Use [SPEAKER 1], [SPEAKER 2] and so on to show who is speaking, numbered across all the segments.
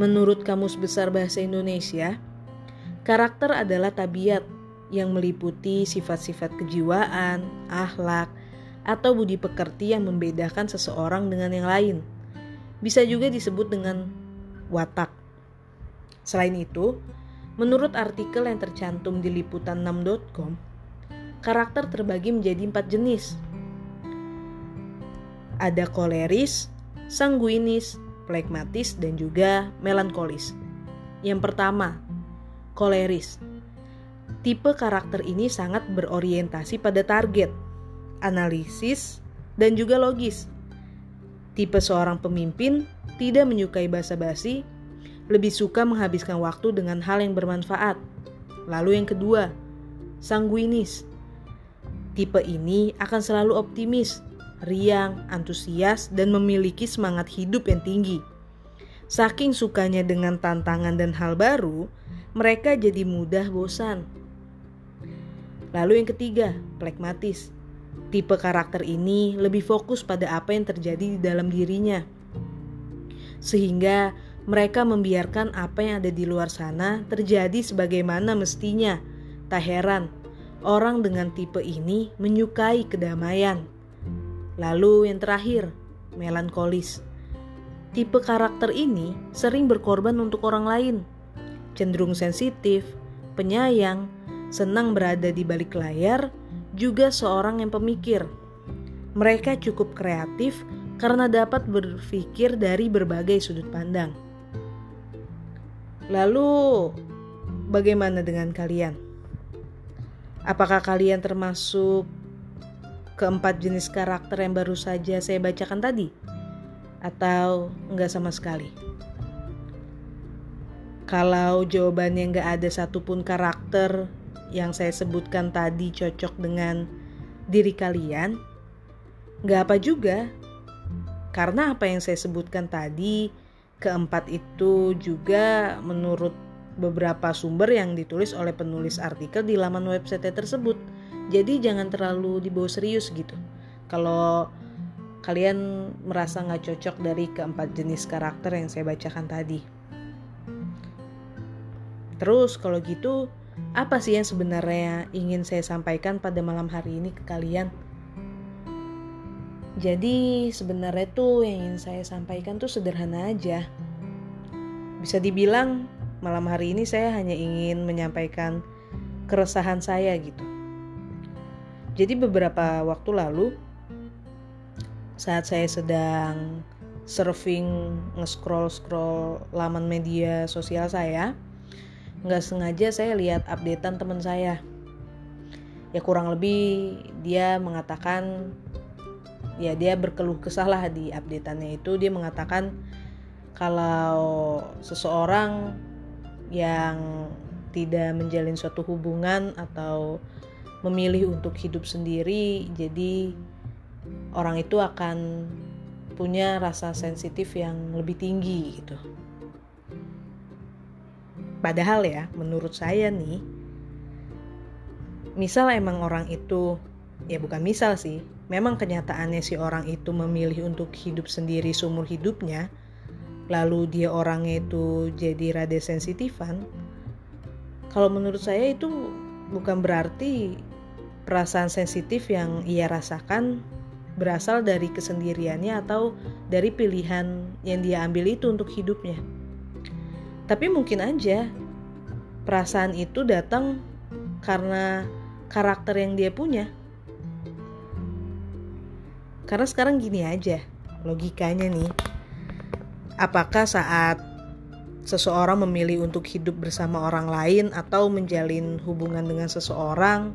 [SPEAKER 1] Menurut Kamus Besar Bahasa Indonesia, karakter adalah tabiat yang meliputi sifat-sifat kejiwaan, akhlak, atau budi pekerti yang membedakan seseorang dengan yang lain. Bisa juga disebut dengan watak. Selain itu, menurut artikel yang tercantum di liputan6.com, karakter terbagi menjadi empat jenis. Ada koleris, sanguinis, plekmatis, dan juga melankolis. Yang pertama, koleris. Tipe karakter ini sangat berorientasi pada target, analisis, dan juga logis. Tipe seorang pemimpin tidak menyukai basa-basi, lebih suka menghabiskan waktu dengan hal yang bermanfaat. Lalu yang kedua, sanguinis. Tipe ini akan selalu optimis, riang, antusias, dan memiliki semangat hidup yang tinggi. Saking sukanya dengan tantangan dan hal baru, mereka jadi mudah bosan. Lalu yang ketiga, plekmatis. Tipe karakter ini lebih fokus pada apa yang terjadi di dalam dirinya. Sehingga mereka membiarkan apa yang ada di luar sana terjadi sebagaimana mestinya. Tak heran, orang dengan tipe ini menyukai kedamaian. Lalu yang terakhir, melankolis. Tipe karakter ini sering berkorban untuk orang lain, cenderung sensitif, penyayang, senang berada di balik layar, juga seorang yang pemikir. Mereka cukup kreatif karena dapat berpikir dari berbagai sudut pandang. Lalu, bagaimana dengan kalian? Apakah kalian termasuk keempat jenis karakter yang baru saja saya bacakan tadi? Atau enggak sama sekali? Kalau jawabannya enggak ada satupun karakter yang saya sebutkan tadi cocok dengan diri kalian, enggak apa juga. Karena apa yang saya sebutkan tadi, keempat itu juga menurut beberapa sumber yang ditulis oleh penulis artikel di laman website tersebut jadi jangan terlalu dibawa serius gitu. Kalau kalian merasa nggak cocok dari keempat jenis karakter yang saya bacakan tadi. Terus kalau gitu apa sih yang sebenarnya ingin saya sampaikan pada malam hari ini ke kalian? Jadi sebenarnya tuh yang ingin saya sampaikan tuh sederhana aja. Bisa dibilang malam hari ini saya hanya ingin menyampaikan keresahan saya gitu jadi beberapa waktu lalu saat saya sedang surfing nge-scroll-scroll laman media sosial saya nggak sengaja saya lihat updatean teman saya. Ya kurang lebih dia mengatakan ya dia berkeluh kesah lah di updateannya itu. Dia mengatakan kalau seseorang yang tidak menjalin suatu hubungan atau memilih untuk hidup sendiri jadi orang itu akan punya rasa sensitif yang lebih tinggi gitu. Padahal ya menurut saya nih misal emang orang itu ya bukan misal sih memang kenyataannya si orang itu memilih untuk hidup sendiri seumur hidupnya lalu dia orangnya itu jadi rada sensitifan kalau menurut saya itu bukan berarti perasaan sensitif yang ia rasakan berasal dari kesendiriannya atau dari pilihan yang dia ambil itu untuk hidupnya. Tapi mungkin aja perasaan itu datang karena karakter yang dia punya. Karena sekarang gini aja logikanya nih. Apakah saat seseorang memilih untuk hidup bersama orang lain atau menjalin hubungan dengan seseorang,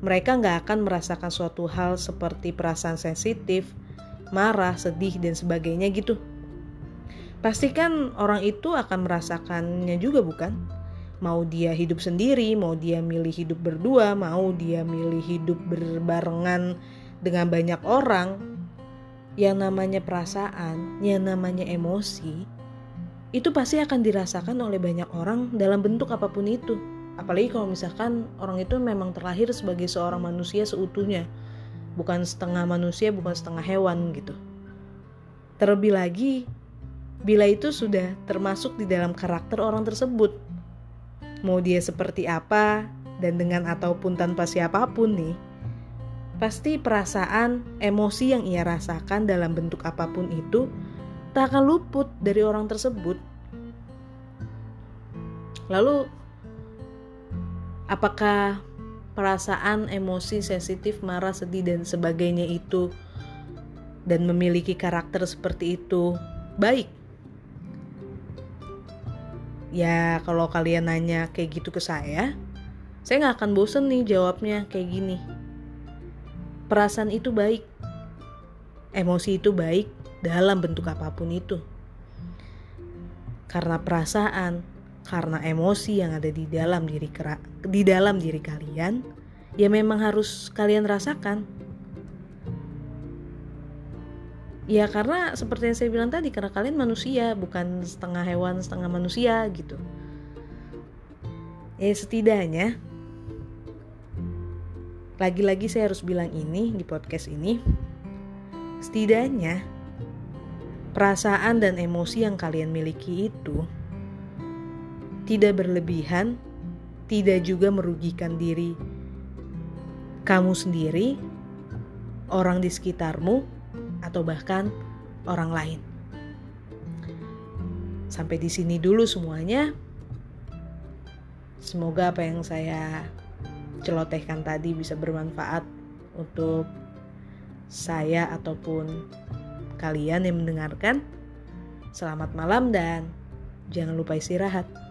[SPEAKER 1] mereka nggak akan merasakan suatu hal seperti perasaan sensitif, marah, sedih, dan sebagainya gitu. Pastikan orang itu akan merasakannya juga bukan? Mau dia hidup sendiri, mau dia milih hidup berdua, mau dia milih hidup berbarengan dengan banyak orang, yang namanya perasaan, yang namanya emosi, itu pasti akan dirasakan oleh banyak orang dalam bentuk apa pun itu apalagi kalau misalkan orang itu memang terlahir sebagai seorang manusia seutuhnya bukan setengah manusia bukan setengah hewan gitu terlebih lagi bila itu sudah termasuk di dalam karakter orang tersebut. Mau dia seperti apa dan dengan ataupun tanpa siapa pun nih, pasti perasaan, emosi yang ia rasakan dalam bentuk apa pun itu tak akan luput dari orang tersebut. Lalu, apakah perasaan, emosi, sensitif, marah, sedih, dan sebagainya itu dan memiliki karakter seperti itu baik? Ya, kalau kalian nanya kayak gitu ke saya, saya nggak akan bosen nih jawabnya kayak gini. Perasaan itu baik, emosi itu baik dalam bentuk apa pun itu. Karena perasaan, karena emosi yang ada di dalam diri di dalam diri kalian ya memang harus kalian rasakan. Ya karena seperti yang saya bilang tadi karena kalian manusia bukan setengah hewan setengah manusia gitu. Ya setidaknya lagi-lagi saya harus bilang ini di podcast ini setidaknya perasaan dan emosi yang kalian miliki itu tidak berlebihan, tidak juga merugikan diri kamu sendiri, orang di sekitarmu, atau bahkan orang lain. Sampai di sini dulu semuanya. Semoga apa yang saya celotehkan tadi bisa bermanfaat untuk saya ataupun kalian yang mendengarkan. Selamat malam dan jangan lupa istirahat.